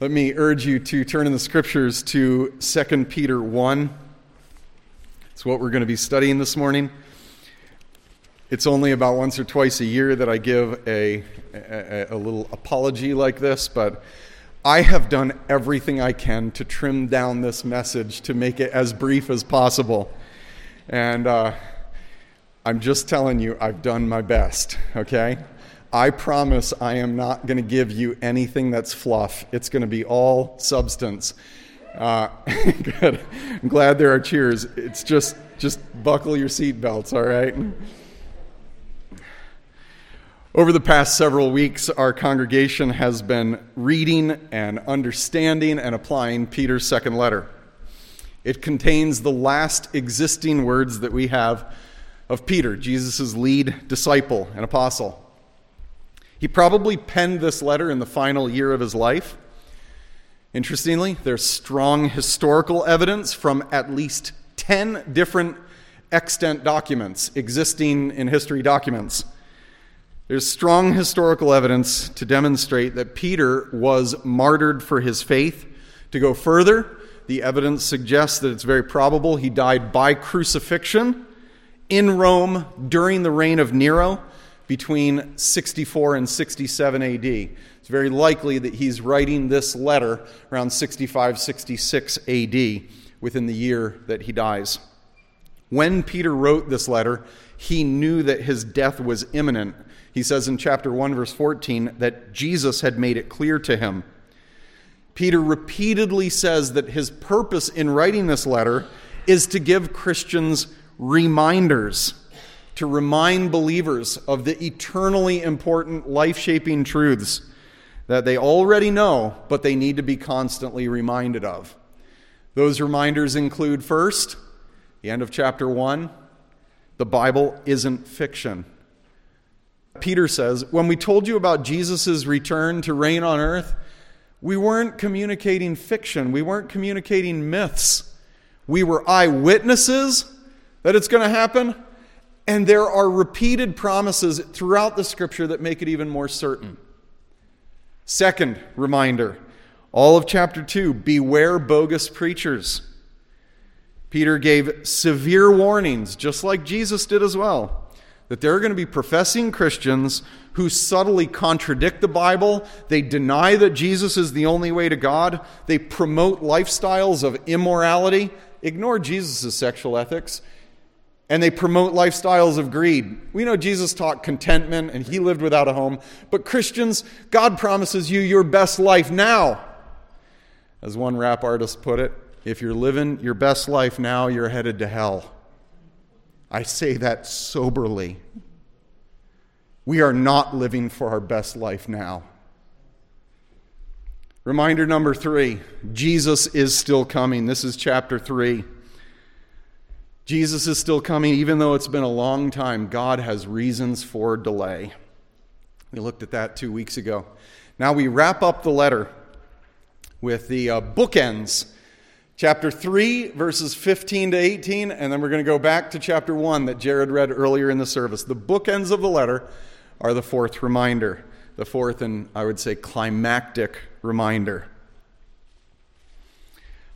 Let me urge you to turn in the scriptures to 2 Peter 1. It's what we're going to be studying this morning. It's only about once or twice a year that I give a, a, a, little apology like this, but I have done everything I can to trim down this message to make it as brief as possible. And uh, I'm just telling you, I've done my best, okay? I promise I am not going to give you anything that's fluff. It's going to be all substance. Uh, good. I'm glad there are cheers. It's just just buckle your seatbelts, all right? Over the past several weeks, our congregation has been reading and understanding and applying Peter's second letter. It contains the last existing words that we have of Peter, Jesus' lead disciple and apostle. He probably penned this letter in the final year of his life. Interestingly, there's strong historical evidence from at least 10 different extant documents existing in history documents. There's strong historical evidence to demonstrate that Peter was martyred for his faith. To go further, the evidence suggests that it's very probable he died by crucifixion in Rome during the reign of Nero between 64 and 67 AD. It's very likely that he's writing this letter around 65, 66 AD within the year that he dies. When Peter wrote this letter, he knew that his death was imminent. He says in chapter 1, verse 14, that Jesus had made it clear to him. Peter repeatedly says that his purpose in writing this letter is to give Christians reminders to remind believers of the eternally important life shaping truths that they already know, but they need to be constantly reminded of. Those reminders include first, the end of chapter 1, the Bible isn't fiction. Peter says, When we told you about Jesus' return to reign on earth, we weren't communicating fiction, we weren't communicating myths. We were eyewitnesses that it's going to happen, and there are repeated promises throughout the scripture that make it even more certain. Second reminder all of chapter 2 beware bogus preachers. Peter gave severe warnings, just like Jesus did as well, that there are going to be professing Christians who subtly contradict the Bible. They deny that Jesus is the only way to God. They promote lifestyles of immorality. Ignore Jesus' sexual ethics and they promote lifestyles of greed. We know Jesus taught contentment and he lived without a home, but Christians, God promises you your best life now. As one rap artist put it, if you're living your best life now, you're headed to hell. I say that soberly. We are not living for our best life now. Reminder number three Jesus is still coming. This is chapter three. Jesus is still coming, even though it's been a long time. God has reasons for delay. We looked at that two weeks ago. Now we wrap up the letter with the uh, bookends. Chapter 3, verses 15 to 18, and then we're going to go back to chapter 1 that Jared read earlier in the service. The bookends of the letter are the fourth reminder, the fourth and I would say climactic reminder.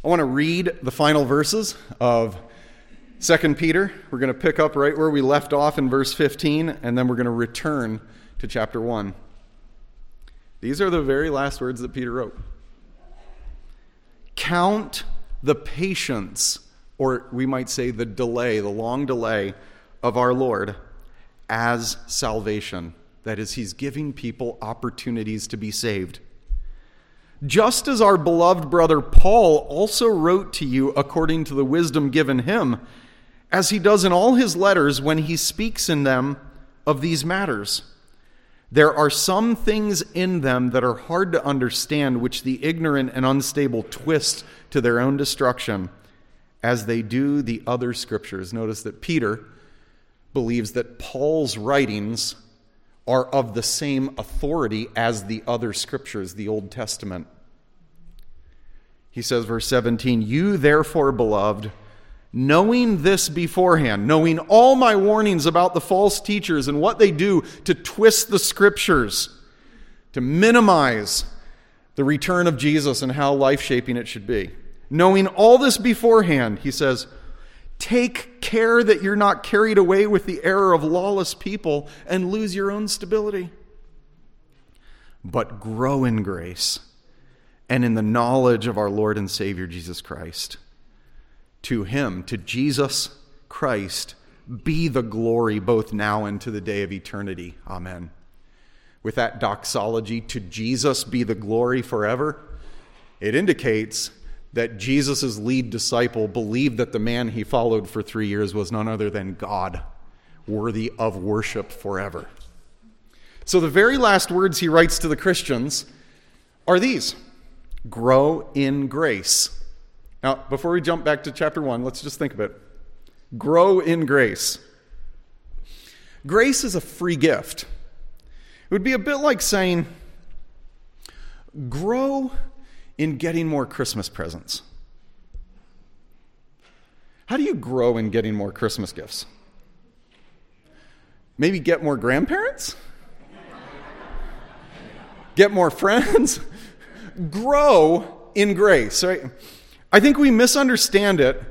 I want to read the final verses of Second Peter, we're going to pick up right where we left off in verse 15, and then we're going to return to chapter 1. These are the very last words that Peter wrote. Count the patience, or we might say the delay, the long delay of our Lord as salvation. That is, He's giving people opportunities to be saved. Just as our beloved brother Paul also wrote to you according to the wisdom given him as he does in all his letters when he speaks in them of these matters. There are some things in them that are hard to understand, which the ignorant and unstable twist to their own destruction, as they do the other scriptures. Notice that Peter believes that Paul's writings are of the same authority as the other scriptures, the Old Testament. He says, verse 17, You therefore, beloved, knowing this beforehand, knowing all my warnings about the false teachers and what they do to twist the scriptures, to minimize the return of Jesus and how life shaping it should be. Knowing all this beforehand, he says, Take care that you're not carried away with the error of lawless people and lose your own stability. But grow in grace and in the knowledge of our Lord and Savior Jesus Christ. To him, to Jesus Christ, be the glory both now and to the day of eternity. Amen. With that doxology, to Jesus be the glory forever, it indicates that Jesus' lead disciple believed that the man he followed for three years was none other than God, worthy of worship forever. So the very last words he writes to the Christians are these grow in grace. Now, before we jump back to chapter 1, let's just think of it. Grow in grace. Grace is a free gift. It would be a bit like saying, grow in getting more Christmas presents. How do you grow in getting more Christmas gifts? Maybe get more grandparents? get more friends? grow in grace, right? I think we misunderstand it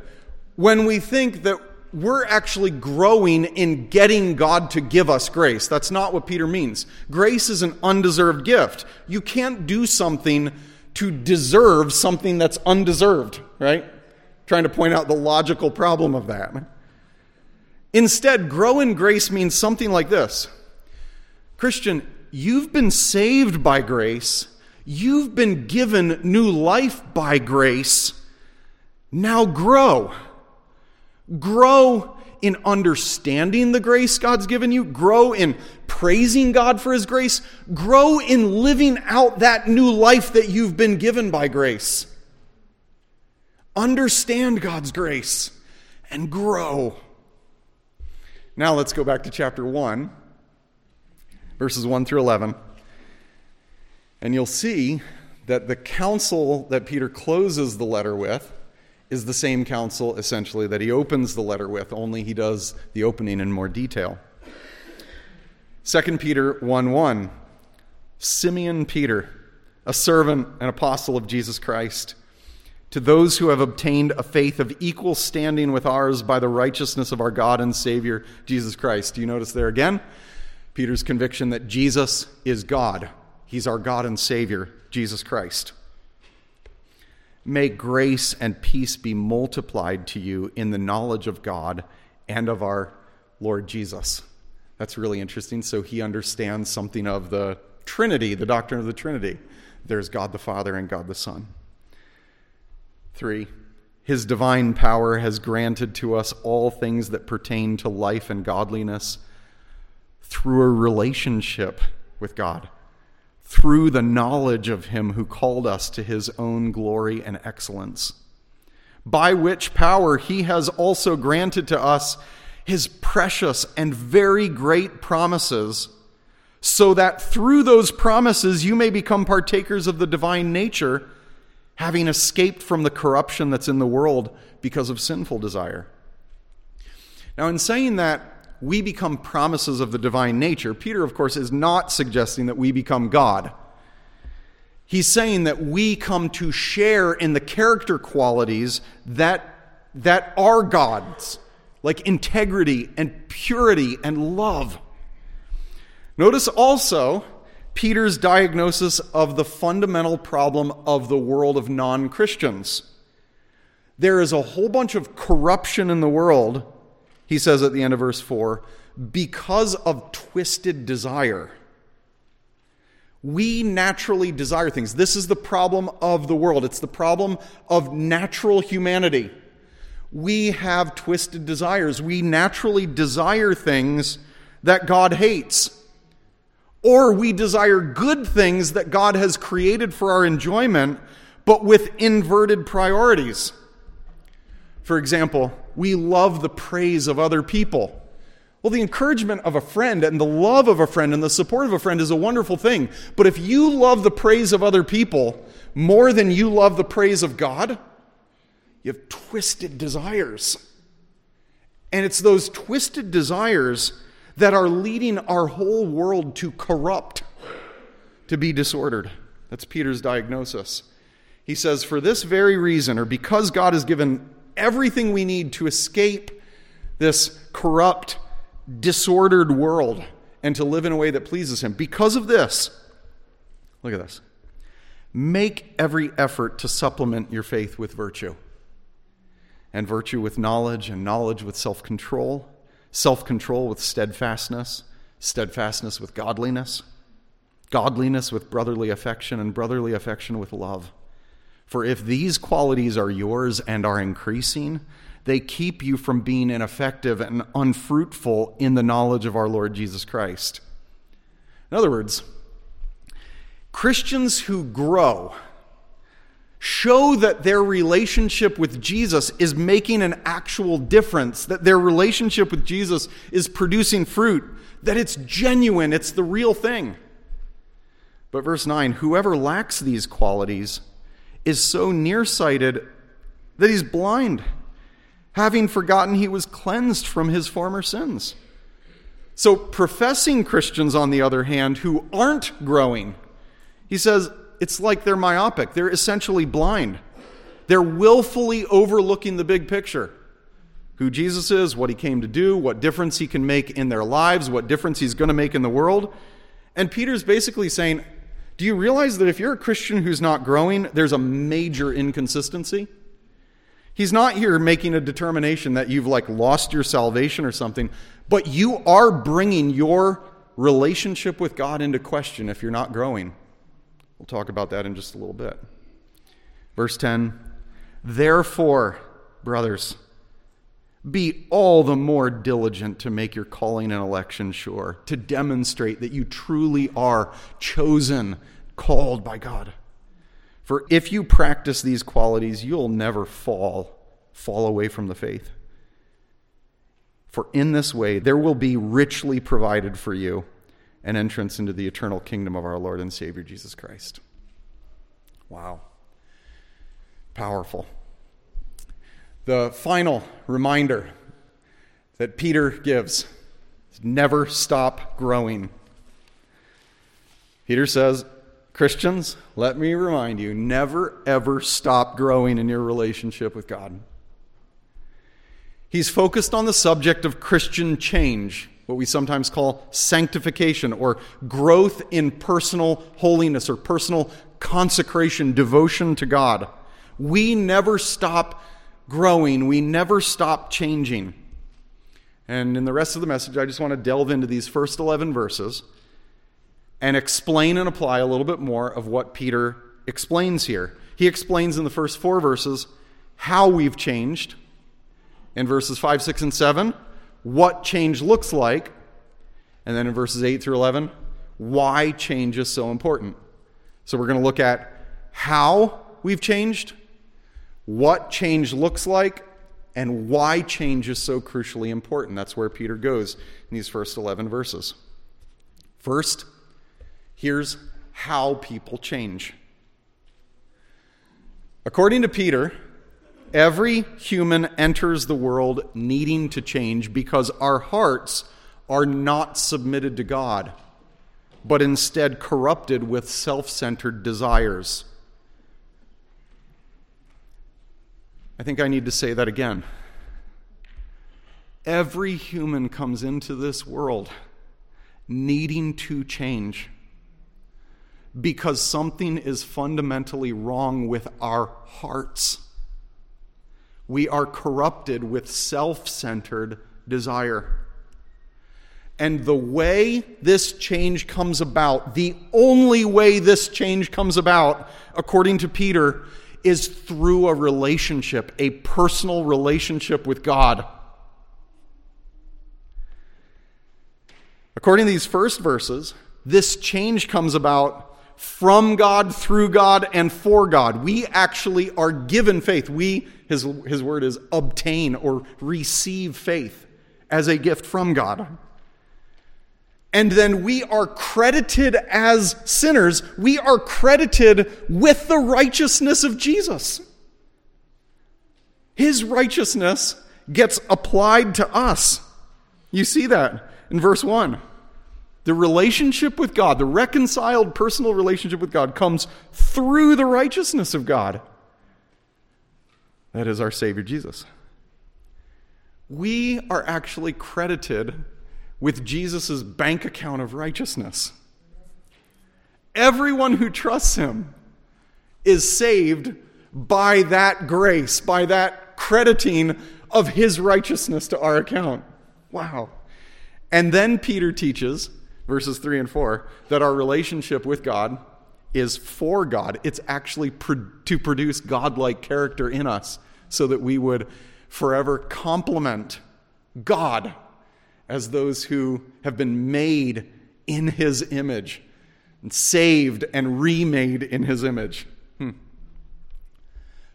when we think that we're actually growing in getting God to give us grace. That's not what Peter means. Grace is an undeserved gift. You can't do something to deserve something that's undeserved, right? Trying to point out the logical problem of that. Instead, grow in grace means something like this Christian, you've been saved by grace, you've been given new life by grace. Now grow. Grow in understanding the grace God's given you, grow in praising God for His grace, grow in living out that new life that you've been given by grace. Understand God's grace and grow. Now let's go back to chapter 1, verses 1 through 11. And you'll see that the counsel that Peter closes the letter with is the same counsel essentially that he opens the letter with, only he does the opening in more detail. 2 Peter 1 1. Simeon Peter, a servant and apostle of Jesus Christ, to those who have obtained a faith of equal standing with ours by the righteousness of our God and Savior, Jesus Christ. Do you notice there again? Peter's conviction that Jesus is God. He's our God and Savior, Jesus Christ. May grace and peace be multiplied to you in the knowledge of God and of our Lord Jesus. That's really interesting. So he understands something of the Trinity, the doctrine of the Trinity. There's God the Father and God the Son. Three, his divine power has granted to us all things that pertain to life and godliness through a relationship with God through the knowledge of him who called us to his own glory and excellence, by which power he has also granted to us his precious and very great promises, so that through those promises you may become partakers of the divine nature, having escaped from the corruption that's in the world because of sinful desire. Now, in saying that, we become promises of the divine nature, Peter, of course, is not suggesting that we become God. He's saying that we come to share in the character qualities that, that are God's, like integrity and purity and love. Notice also Peter's diagnosis of the fundamental problem of the world of non Christians. There is a whole bunch of corruption in the world he says at the end of verse 4 because of twisted desire. We naturally desire things. This is the problem of the world. It's the problem of natural humanity. We have twisted desires. We naturally desire things that God hates. Or we desire good things that God has created for our enjoyment, but with inverted priorities. For example, we love the praise of other people. Well, the encouragement of a friend and the love of a friend and the support of a friend is a wonderful thing. But if you love the praise of other people more than you love the praise of God, you have twisted desires. And it's those twisted desires that are leading our whole world to corrupt, to be disordered. That's Peter's diagnosis. He says, For this very reason, or because God has given everything we need to escape this corrupt, disordered world and to live in a way that pleases Him, because of this, look at this. Make every effort to supplement your faith with virtue, and virtue with knowledge, and knowledge with self control, self control with steadfastness, steadfastness with godliness, godliness with brotherly affection, and brotherly affection with love. For if these qualities are yours and are increasing, they keep you from being ineffective and unfruitful in the knowledge of our Lord Jesus Christ. In other words, Christians who grow show that their relationship with Jesus is making an actual difference, that their relationship with Jesus is producing fruit, that it's genuine, it's the real thing. But verse 9 whoever lacks these qualities is so nearsighted that he's blind, having forgotten he was cleansed from his former sins. So, professing Christians, on the other hand, who aren't growing, he says it's like they're myopic. They're essentially blind. They're willfully overlooking the big picture who Jesus is, what he came to do, what difference he can make in their lives, what difference he's going to make in the world. And Peter's basically saying, Do you realize that if you're a Christian who's not growing, there's a major inconsistency? He's not here making a determination that you've like lost your salvation or something, but you are bringing your relationship with God into question if you're not growing. We'll talk about that in just a little bit. Verse 10 Therefore, brothers, be all the more diligent to make your calling and election sure, to demonstrate that you truly are chosen, called by God. For if you practice these qualities, you'll never fall, fall away from the faith. For in this way, there will be richly provided for you an entrance into the eternal kingdom of our Lord and Savior Jesus Christ. Wow. Powerful. The final reminder that Peter gives is never stop growing. Peter says, Christians, let me remind you, never ever stop growing in your relationship with God. He's focused on the subject of Christian change what we sometimes call sanctification or growth in personal holiness or personal consecration, devotion to God. We never stop growing, we never stop changing. And in the rest of the message, I just want to delve into these first 11 verses and explain and apply a little bit more of what Peter explains here. He explains in the first four verses how we've changed. In verses 5, 6, and 7, what change looks like, and then in verses 8 through 11, why change is so important. So we're going to look at how we've changed, what change looks like, and why change is so crucially important. That's where Peter goes in these first 11 verses. First, here's how people change. According to Peter, Every human enters the world needing to change because our hearts are not submitted to God, but instead corrupted with self centered desires. I think I need to say that again. Every human comes into this world needing to change because something is fundamentally wrong with our hearts we are corrupted with self centered desire. And the way this change comes about, the only way this change comes about, according to Peter, is through a relationship, a personal relationship with God. According to these first verses, this change comes about from God, through God, and for God. We actually are given faith. We, his, his word is obtain or receive faith as a gift from God. And then we are credited as sinners, we are credited with the righteousness of Jesus. His righteousness gets applied to us. You see that in verse 1. The relationship with God, the reconciled personal relationship with God, comes through the righteousness of God. That is our Savior Jesus. We are actually credited with Jesus' bank account of righteousness. Everyone who trusts him is saved by that grace, by that crediting of his righteousness to our account. Wow. And then Peter teaches, verses 3 and 4, that our relationship with God is for God. It's actually pro- to produce godlike character in us so that we would forever complement God as those who have been made in his image and saved and remade in his image. Hmm.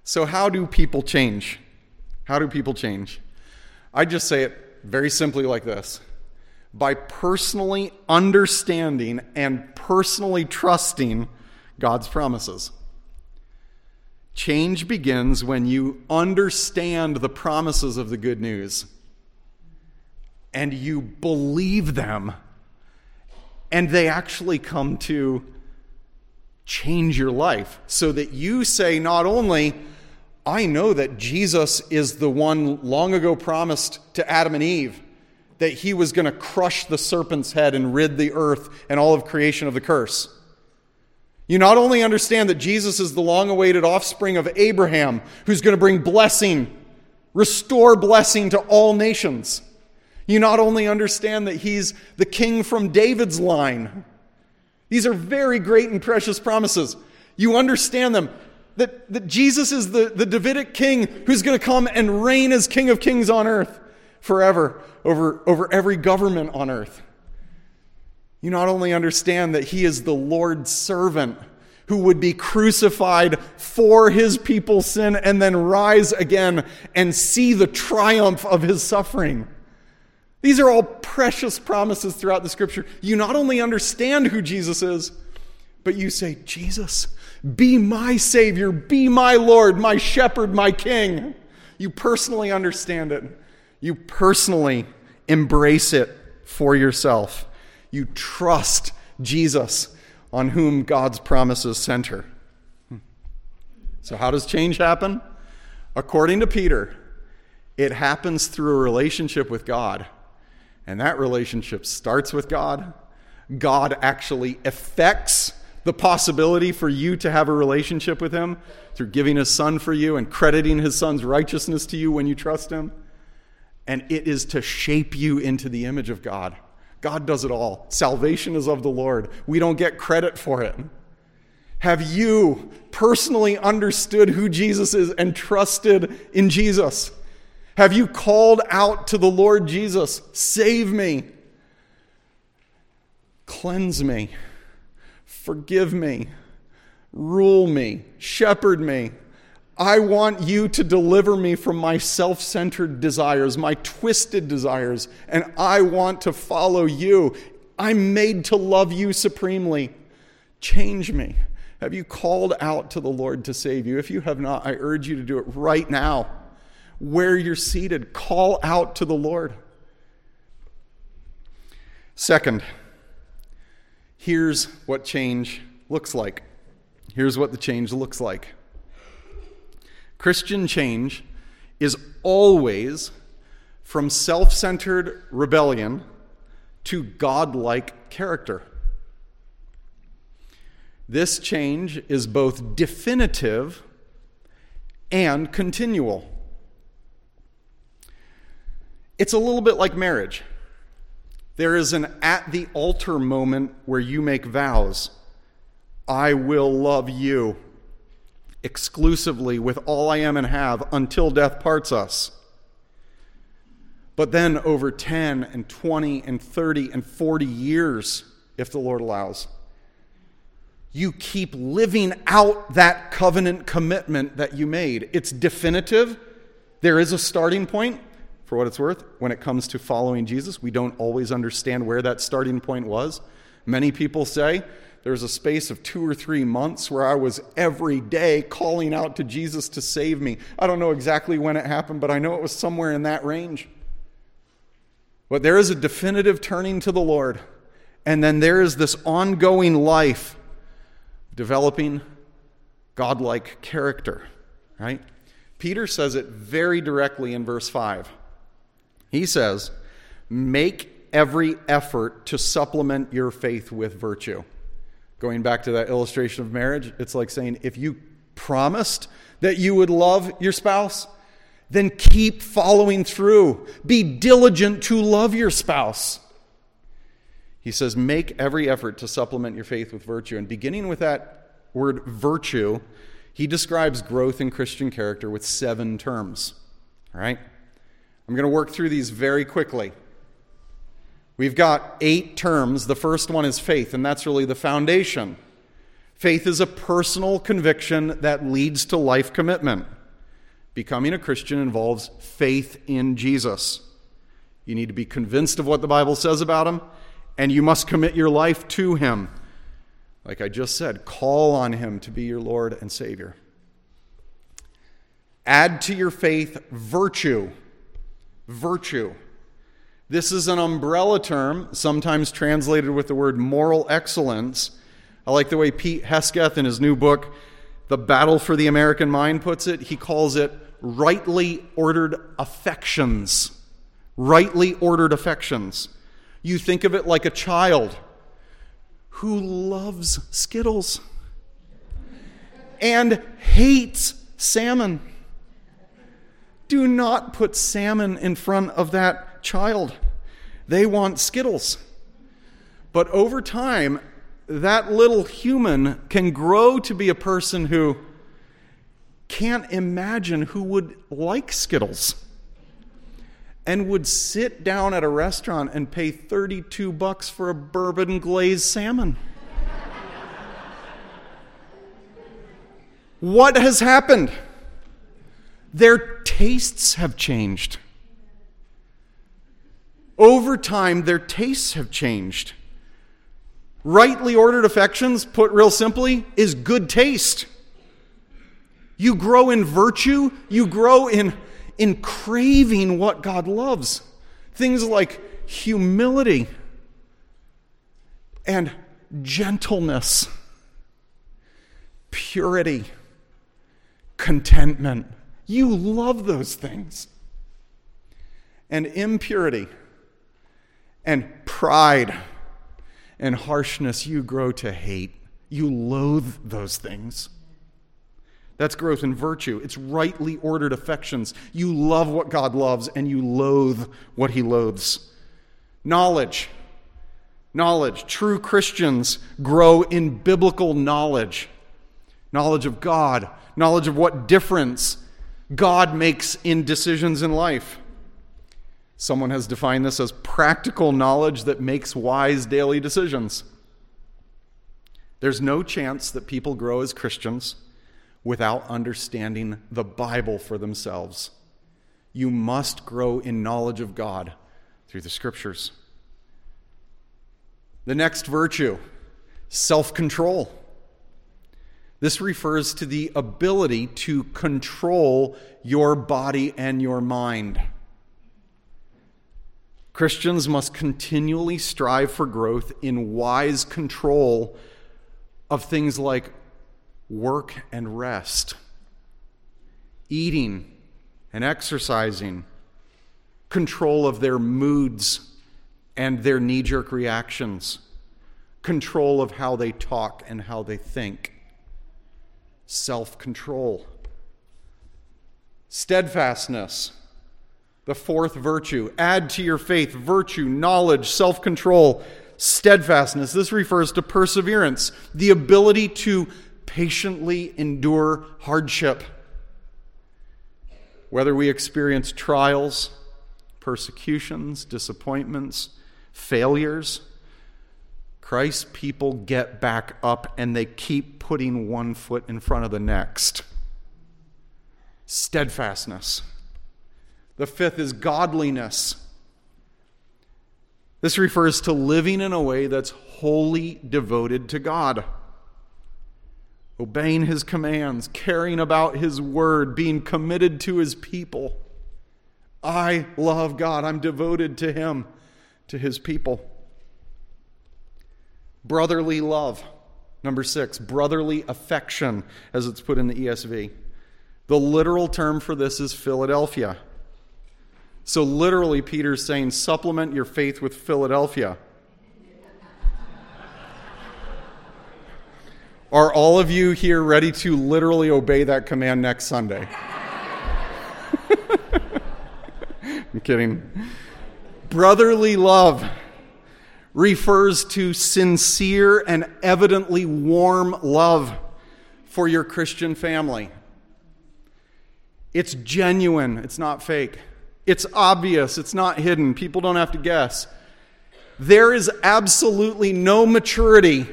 So, how do people change? How do people change? I just say it very simply like this by personally understanding and personally trusting God's promises. Change begins when you understand the promises of the good news and you believe them, and they actually come to change your life so that you say, not only, I know that Jesus is the one long ago promised to Adam and Eve, that he was going to crush the serpent's head and rid the earth and all of creation of the curse. You not only understand that Jesus is the long awaited offspring of Abraham, who's going to bring blessing, restore blessing to all nations. You not only understand that he's the king from David's line. These are very great and precious promises. You understand them. That, that Jesus is the, the Davidic king who's going to come and reign as King of Kings on earth forever over, over every government on earth. You not only understand that he is the Lord's servant who would be crucified for his people's sin and then rise again and see the triumph of his suffering. These are all precious promises throughout the scripture. You not only understand who Jesus is, but you say, Jesus, be my Savior, be my Lord, my shepherd, my King. You personally understand it. You personally embrace it for yourself you trust Jesus on whom God's promises center. So, how does change happen? According to Peter, it happens through a relationship with God. And that relationship starts with God. God actually affects the possibility for you to have a relationship with Him through giving His Son for you and crediting His Son's righteousness to you when you trust Him. And it is to shape you into the image of God. God does it all. Salvation is of the Lord. We don't get credit for it. Have you personally understood who Jesus is and trusted in Jesus? Have you called out to the Lord Jesus, save me, cleanse me, forgive me, rule me, shepherd me, I want you to deliver me from my self centered desires, my twisted desires, and I want to follow you. I'm made to love you supremely. Change me. Have you called out to the Lord to save you? If you have not, I urge you to do it right now. Where you're seated, call out to the Lord. Second, here's what change looks like. Here's what the change looks like. Christian change is always from self centered rebellion to godlike character. This change is both definitive and continual. It's a little bit like marriage. There is an at the altar moment where you make vows. I will love you exclusively with all I am and have until death parts us. But then over 10 and 20 and 30 and 40 years, if the Lord allows, you keep living out that covenant commitment that you made. It's definitive. There is a starting point, for what it's worth, when it comes to following Jesus. We don't always understand where that starting point was. Many people say, there was a space of two or three months where I was every day calling out to Jesus to save me. I don't know exactly when it happened, but I know it was somewhere in that range. But there is a definitive turning to the Lord, And then there is this ongoing life developing godlike character, right? Peter says it very directly in verse 5. He says, Make every effort to supplement your faith with virtue. Going back to that illustration of marriage, it's like saying, if you promised that you would love your spouse, then keep following through. Be diligent to love your spouse. He says, make every effort to supplement your faith with virtue. And beginning with that word virtue, he describes growth in Christian character with seven terms. All right? I'm going to work through these very quickly. We've got eight terms. The first one is faith, and that's really the foundation. Faith is a personal conviction that leads to life commitment. Becoming a Christian involves faith in Jesus. You need to be convinced of what the Bible says about him, and you must commit your life to him. Like I just said, call on him to be your Lord and Savior. Add to your faith virtue. Virtue. This is an umbrella term, sometimes translated with the word moral excellence. I like the way Pete Hegseth in his new book, The Battle for the American Mind, puts it. He calls it rightly ordered affections. Rightly ordered affections. You think of it like a child who loves Skittles and hates salmon. Do not put salmon in front of that child. They want Skittles. But over time, that little human can grow to be a person who can't imagine who would like Skittles and would sit down at a restaurant and pay 32 bucks for a bourbon glazed salmon. what has happened? Their tastes have changed. Over time, their tastes have changed. Rightly ordered affections, put real simply, is good taste. You grow in virtue, you grow in, in craving what God loves. Things like humility and gentleness, purity, contentment. You love those things. And impurity and pride and harshness you grow to hate. You loathe those things. That's growth in virtue. It's rightly ordered affections. You love what God loves and you loathe what he loathes. Knowledge. Knowledge. True Christians grow in biblical knowledge knowledge of God, knowledge of what difference God makes in decisions in life. Someone has defined this as practical knowledge that makes wise daily decisions. There's no chance that people grow as Christians without understanding the Bible for themselves. You must grow in knowledge of God through the Scriptures. The next virtue, self control. This refers to the ability to control your body and your mind. Christians must continually strive for growth in wise control of things like work and rest, eating and exercising, control of their moods and their knee jerk reactions, control of how they talk and how they think, self control, steadfastness. The fourth virtue. Add to your faith virtue, knowledge, self control, steadfastness. This refers to perseverance, the ability to patiently endure hardship. Whether we experience trials, persecutions, disappointments, failures, Christ's people get back up and they keep putting one foot in front of the next. Steadfastness. The fifth is godliness. This refers to living in a way that's wholly devoted to God obeying his commands, caring about his word, being committed to his people. I love God. I'm devoted to him, to his people. Brotherly love. Number six, brotherly affection, as it's put in the ESV. The literal term for this is Philadelphia. So, literally, Peter's saying, supplement your faith with Philadelphia. Are all of you here ready to literally obey that command next Sunday? I'm kidding. Brotherly love refers to sincere and evidently warm love for your Christian family. It's genuine, it's not fake. It's obvious, it's not hidden. People don't have to guess. There is absolutely no maturity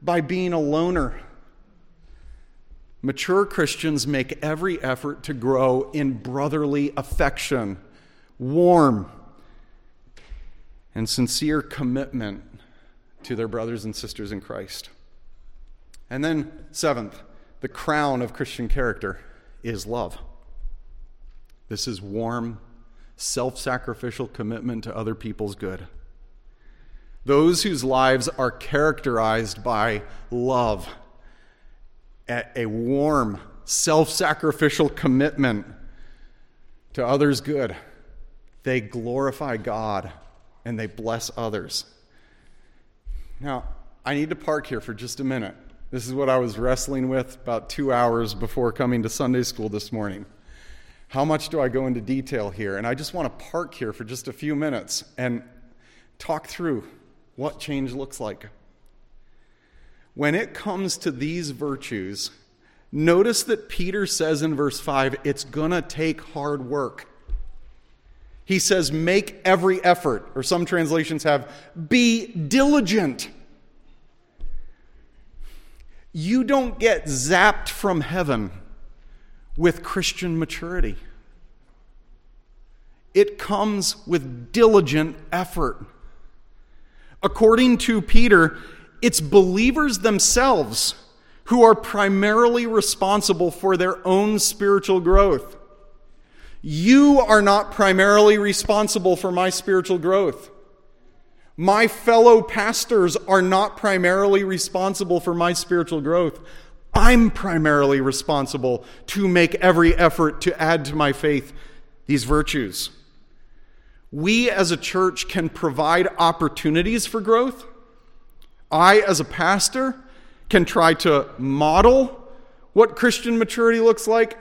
by being a loner. Mature Christians make every effort to grow in brotherly affection, warm, and sincere commitment to their brothers and sisters in Christ. And then, seventh, the crown of Christian character is love. This is warm, self sacrificial commitment to other people's good. Those whose lives are characterized by love, a warm, self sacrificial commitment to others' good, they glorify God and they bless others. Now, I need to park here for just a minute. This is what I was wrestling with about two hours before coming to Sunday school this morning. How much do I go into detail here? And I just want to park here for just a few minutes and talk through what change looks like. When it comes to these virtues, notice that Peter says in verse 5 it's going to take hard work. He says, make every effort, or some translations have, be diligent. You don't get zapped from heaven with Christian maturity. It comes with diligent effort. According to Peter, it's believers themselves who are primarily responsible for their own spiritual growth. You are not primarily responsible for my spiritual growth. My fellow pastors are not primarily responsible for my spiritual growth. I'm primarily responsible to make every effort to add to my faith these virtues. We as a church can provide opportunities for growth. I, as a pastor, can try to model what Christian maturity looks like.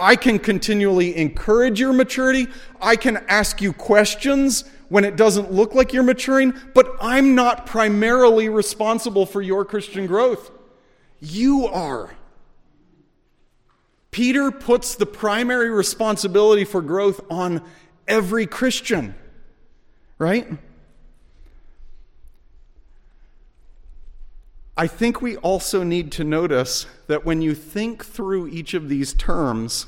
I can continually encourage your maturity. I can ask you questions when it doesn't look like you're maturing, but I'm not primarily responsible for your Christian growth. You are. Peter puts the primary responsibility for growth on every Christian, right? I think we also need to notice that when you think through each of these terms,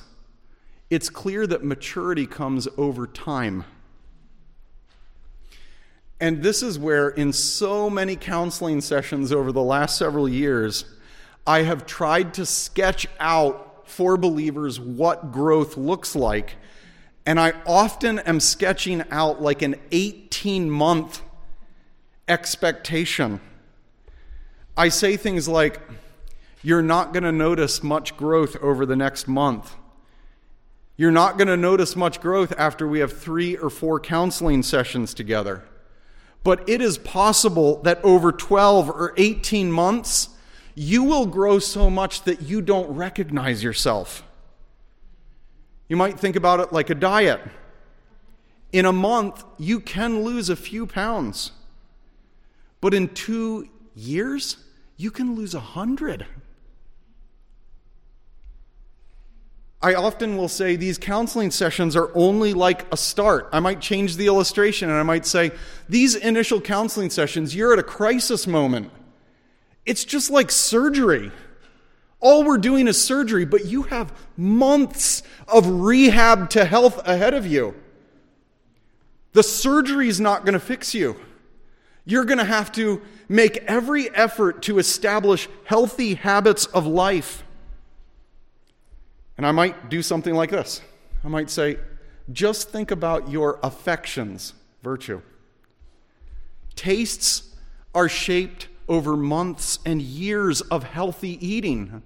it's clear that maturity comes over time. And this is where, in so many counseling sessions over the last several years, I have tried to sketch out for believers what growth looks like. And I often am sketching out like an 18 month expectation. I say things like, You're not going to notice much growth over the next month. You're not going to notice much growth after we have three or four counseling sessions together. But it is possible that over 12 or 18 months, you will grow so much that you don't recognize yourself. You might think about it like a diet. In a month, you can lose a few pounds. But in two years, you can lose a hundred. I often will say these counseling sessions are only like a start. I might change the illustration and I might say, these initial counseling sessions, you're at a crisis moment. It's just like surgery. All we're doing is surgery, but you have months of rehab to health ahead of you. The surgery is not going to fix you. You're going to have to make every effort to establish healthy habits of life. And I might do something like this I might say, just think about your affections, virtue. Tastes are shaped over months and years of healthy eating.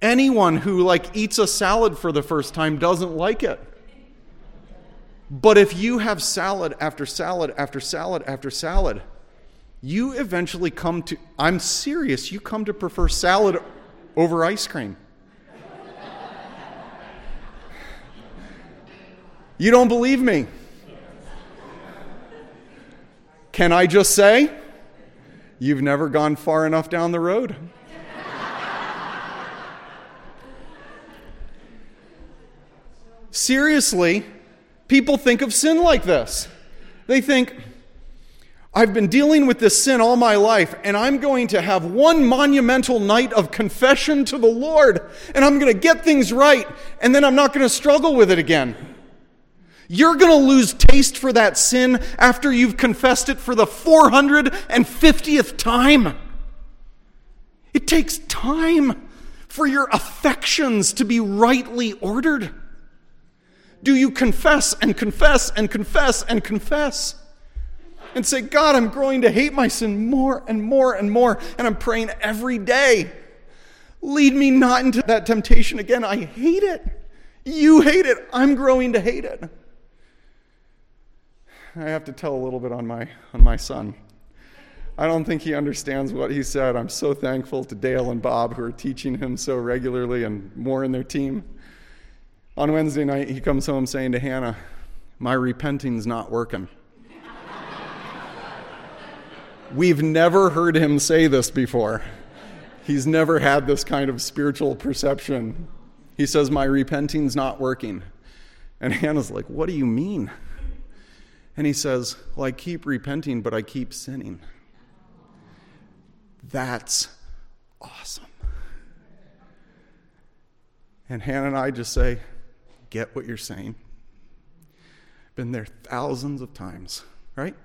Anyone who like eats a salad for the first time doesn't like it. But if you have salad after salad after salad after salad, you eventually come to I'm serious, you come to prefer salad over ice cream. You don't believe me? Can I just say, you've never gone far enough down the road? Seriously, people think of sin like this. They think, I've been dealing with this sin all my life, and I'm going to have one monumental night of confession to the Lord, and I'm going to get things right, and then I'm not going to struggle with it again. You're going to lose taste for that sin after you've confessed it for the 450th time. It takes time for your affections to be rightly ordered. Do you confess and confess and confess and confess? And say, God, I'm growing to hate my sin more and more and more, and I'm praying every day. Lead me not into that temptation again. I hate it. You hate it. I'm growing to hate it. I have to tell a little bit on my, on my son. I don't think he understands what he said. I'm so thankful to Dale and Bob who are teaching him so regularly and more in their team. On Wednesday night, he comes home saying to Hannah, My repenting's not working. We've never heard him say this before. He's never had this kind of spiritual perception. He says, My repenting's not working. And Hannah's like, What do you mean? And he says, Well, I keep repenting, but I keep sinning. That's awesome. And Hannah and I just say, Get what you're saying. Been there thousands of times, right?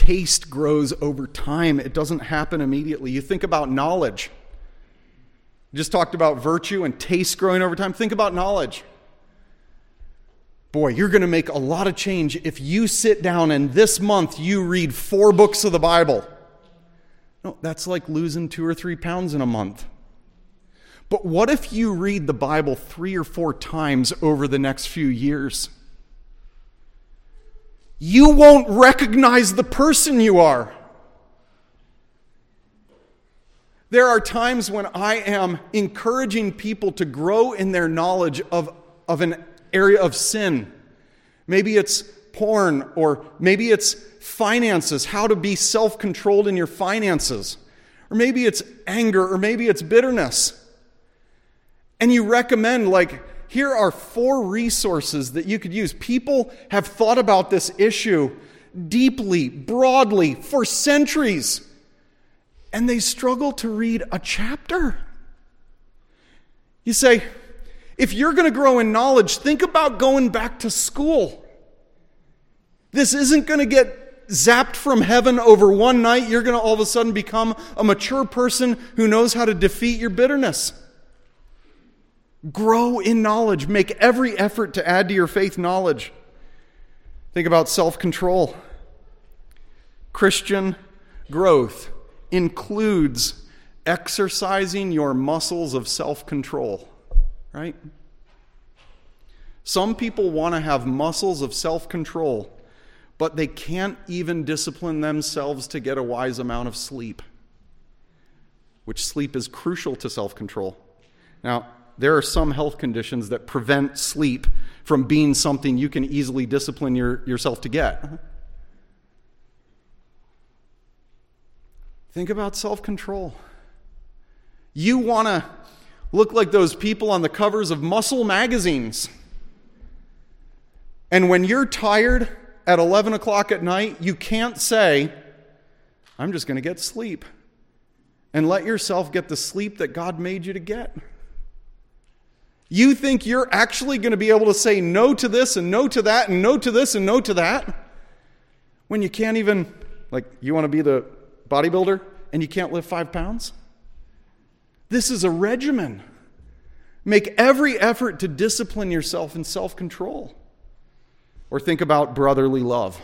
Taste grows over time, it doesn't happen immediately. You think about knowledge. just talked about virtue and taste growing over time. Think about knowledge. Boy, you're going to make a lot of change if you sit down and this month you read four books of the Bible. No, that's like losing two or three pounds in a month. But what if you read the Bible three or four times over the next few years? You won't recognize the person you are. There are times when I am encouraging people to grow in their knowledge of, of an area of sin. Maybe it's porn, or maybe it's finances, how to be self controlled in your finances. Or maybe it's anger, or maybe it's bitterness. And you recommend, like, here are four resources that you could use. People have thought about this issue deeply, broadly, for centuries, and they struggle to read a chapter. You say, if you're going to grow in knowledge, think about going back to school. This isn't going to get zapped from heaven over one night. You're going to all of a sudden become a mature person who knows how to defeat your bitterness. Grow in knowledge. Make every effort to add to your faith knowledge. Think about self control. Christian growth includes exercising your muscles of self control right? Some people want to have muscles of self control, but they can't even discipline themselves to get a wise amount of sleep, which sleep is crucial to self control. Now, there are some health conditions that prevent sleep from being something you can easily discipline your, yourself to get. Think about self control. You want to look like those people on the covers of muscle magazines. And when you're tired at 11 o'clock at night, you can't say, I'm just going to get sleep. And let yourself get the sleep that God made you to get. You think you're actually going to be able to say no to this and no to that and no to this and no to that when you can't even, like, you want to be the bodybuilder and you can't lift five pounds? This is a regimen. Make every effort to discipline yourself in self control. Or think about brotherly love.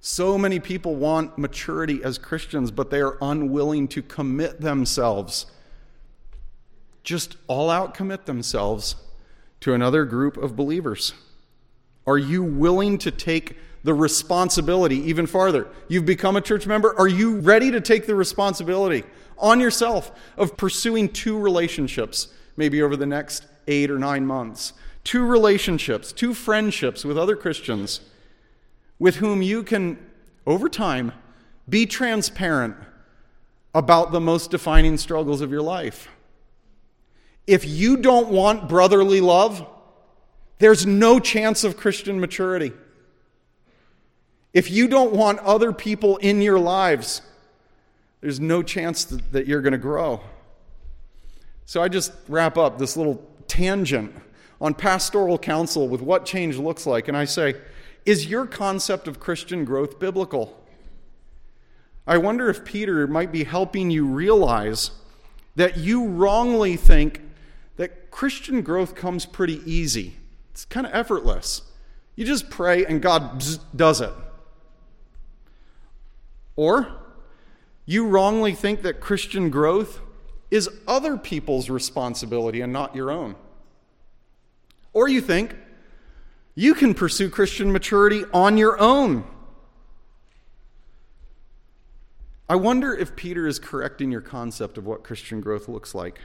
So many people want maturity as Christians, but they are unwilling to commit themselves, just all out commit themselves to another group of believers. Are you willing to take the responsibility even farther? You've become a church member. Are you ready to take the responsibility on yourself of pursuing two relationships, maybe over the next eight or nine months? Two relationships, two friendships with other Christians with whom you can, over time, be transparent about the most defining struggles of your life. If you don't want brotherly love, there's no chance of Christian maturity. If you don't want other people in your lives, there's no chance that, that you're going to grow. So I just wrap up this little tangent on pastoral counsel with what change looks like, and I say, is your concept of Christian growth biblical? I wonder if Peter might be helping you realize that you wrongly think that Christian growth comes pretty easy. It's kind of effortless. You just pray and God does it. Or you wrongly think that Christian growth is other people's responsibility and not your own. Or you think you can pursue Christian maturity on your own. I wonder if Peter is correcting your concept of what Christian growth looks like.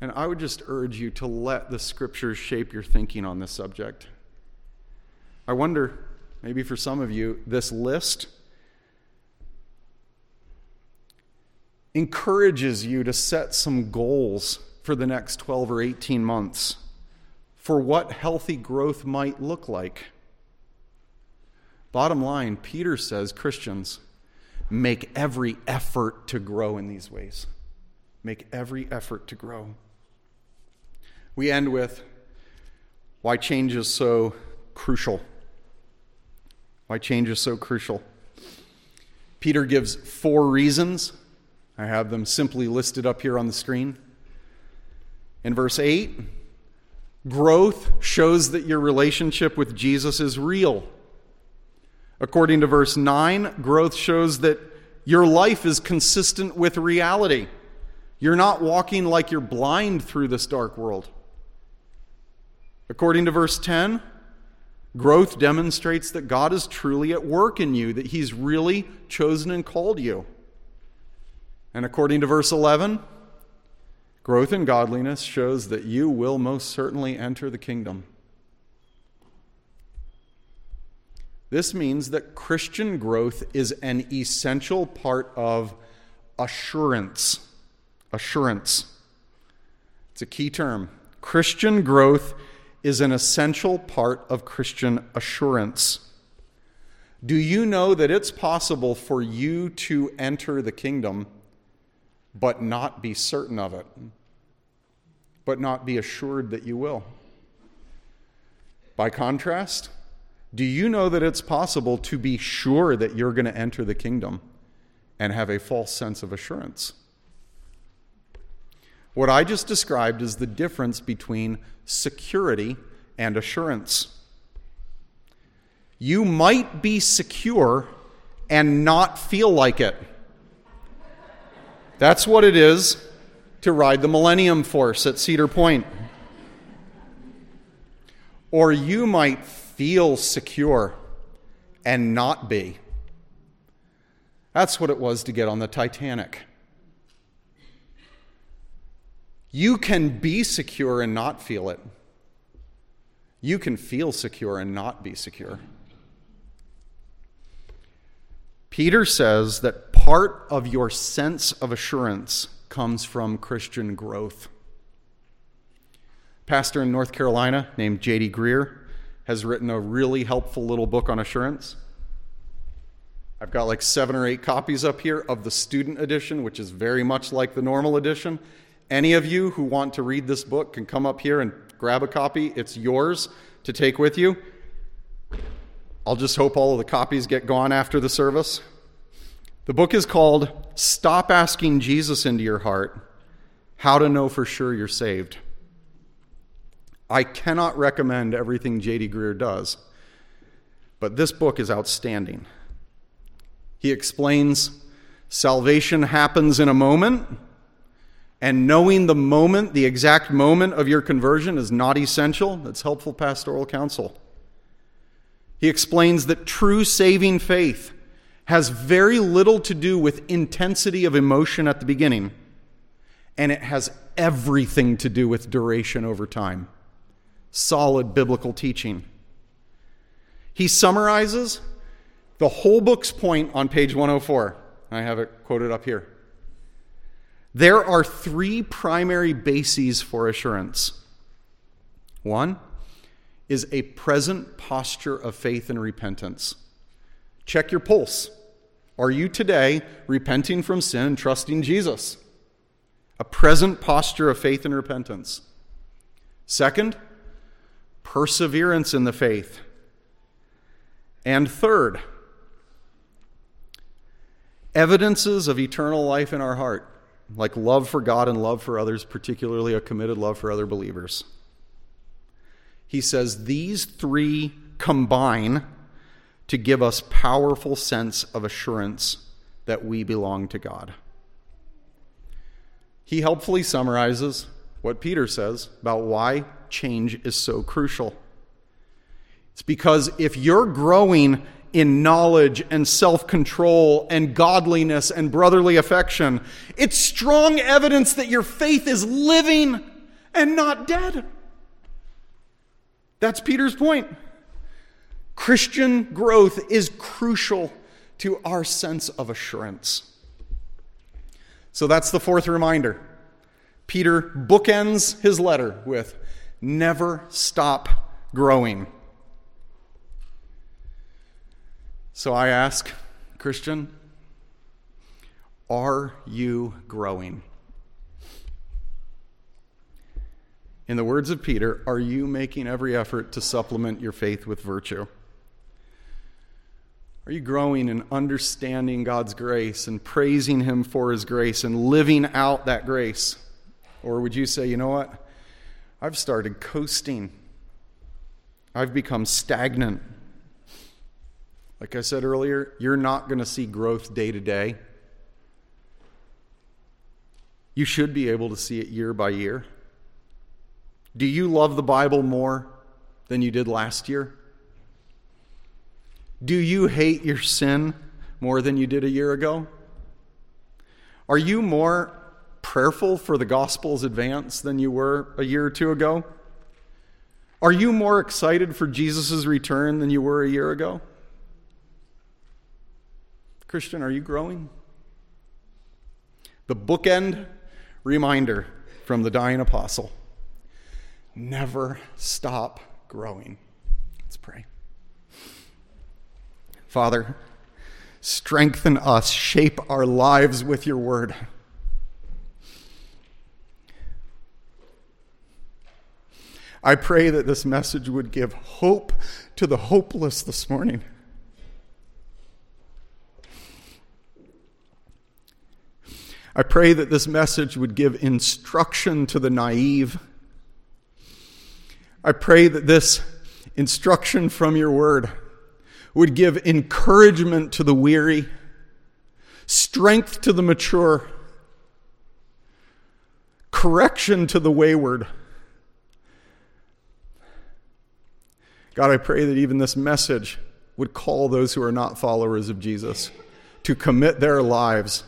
And I would just urge you to let the scriptures shape your thinking on this subject. I wonder, maybe for some of you, this list encourages you to set some goals for the next 12 or 18 months for what healthy growth might look like. Bottom line, Peter says Christians make every effort to grow in these ways. Make every effort to grow. We end with why change is so crucial. Why change is so crucial. Peter gives four reasons I have them simply listed up here on the screen. In verse 8, growth shows that your relationship with Jesus is real. According to verse 9, growth shows that your life is consistent with reality. You're not walking like you're blind through this dark world. According to verse 10, growth demonstrates that God is truly at work in you, that He's really chosen and called you. And according to verse 11, growth in godliness shows that you will most certainly enter the kingdom. This means that Christian growth is an essential part of assurance. Assurance. It's a key term. Christian growth is an essential part of Christian assurance. Do you know that it's possible for you to enter the kingdom? but not be certain of it, but not be assured that you will. By contrast, do you know that it's possible to be sure that you're going to enter the kingdom and have a false sense of assurance? What I just described is the difference between security and assurance. You might be secure and not feel like it. That's what it is to ride the Millennium Force at Cedar Point. Or you might feel secure and not be. That's what it was to get on the Titanic. You can be secure and not feel it. You can feel secure and not be secure. Peter says that part of your sense of assurance comes from Christian growth. Pastor in North Carolina named J.D. Greear has written a really helpful little book on assurance. I've got like seven or eight copies up here of the student edition, which is very much like the normal edition. Any of you who want to read this book can come up here and grab a copy. It's yours to take with you. I'll just hope all of the copies get gone after the service. The book is called Stop Asking Jesus into Your Heart How to Know for Sure You're Saved. I cannot recommend everything J.D. Greear does, But this book is outstanding. He explains salvation happens in a moment, and knowing the moment, the exact moment of your conversion, is not essential. That's helpful pastoral counsel. He explains that true saving faith has very little to do with intensity of emotion at the beginning, and it has everything to do with duration over time. Solid biblical teaching. He summarizes the whole book's point on page 104. I have it quoted up here. There are three primary bases for assurance. One is a present posture of faith and repentance. Check your pulse. Are you today repenting from sin and trusting Jesus? A present posture of faith and repentance. Second, perseverance in the faith. And third, evidences of eternal life in our heart, like love for God and love for others, particularly a committed love for other believers. He says these three combine to give us powerful sense of assurance that we belong to God. He helpfully summarizes what Peter says about why change is so crucial. It's because if you're growing in knowledge and self control and godliness and brotherly affection, it's strong evidence that your faith is living and not dead. That's Peter's point. Christian growth is crucial to our sense of assurance. So that's the fourth reminder. Peter bookends his letter with never stop growing. So I ask, Christian, are you growing? In the words of Peter, are you making every effort to supplement your faith with virtue? Are you growing in understanding God's grace and praising Him for His grace and living out that grace? Or would you say, you know what? I've started coasting. I've become stagnant. Like I said earlier, you're not going to see growth day to day. You should be able to see it year by year. Do you love the Bible more than you did last year? Do you hate your sin more than you did a year ago? Are you more prayerful for the gospel's advance than you were a year or two ago? Are you more excited for Jesus' return than you were a year ago? Christian, are you growing? The bookend reminder from the dying apostle never stop growing. Let's pray. Father, strengthen us, shape our lives with your word. I pray that this message would give hope to the hopeless this morning. I pray that this message would give instruction to the naive. I pray that this instruction from your word would give encouragement to the weary, strength to the mature, correction to the wayward. God, I pray that even this message would call those who are not followers of Jesus to commit their lives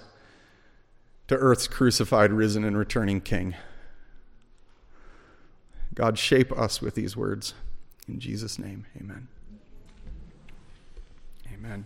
to earth's crucified, risen, and returning King. God, shape us with these words. In Jesus' name, amen. Amen.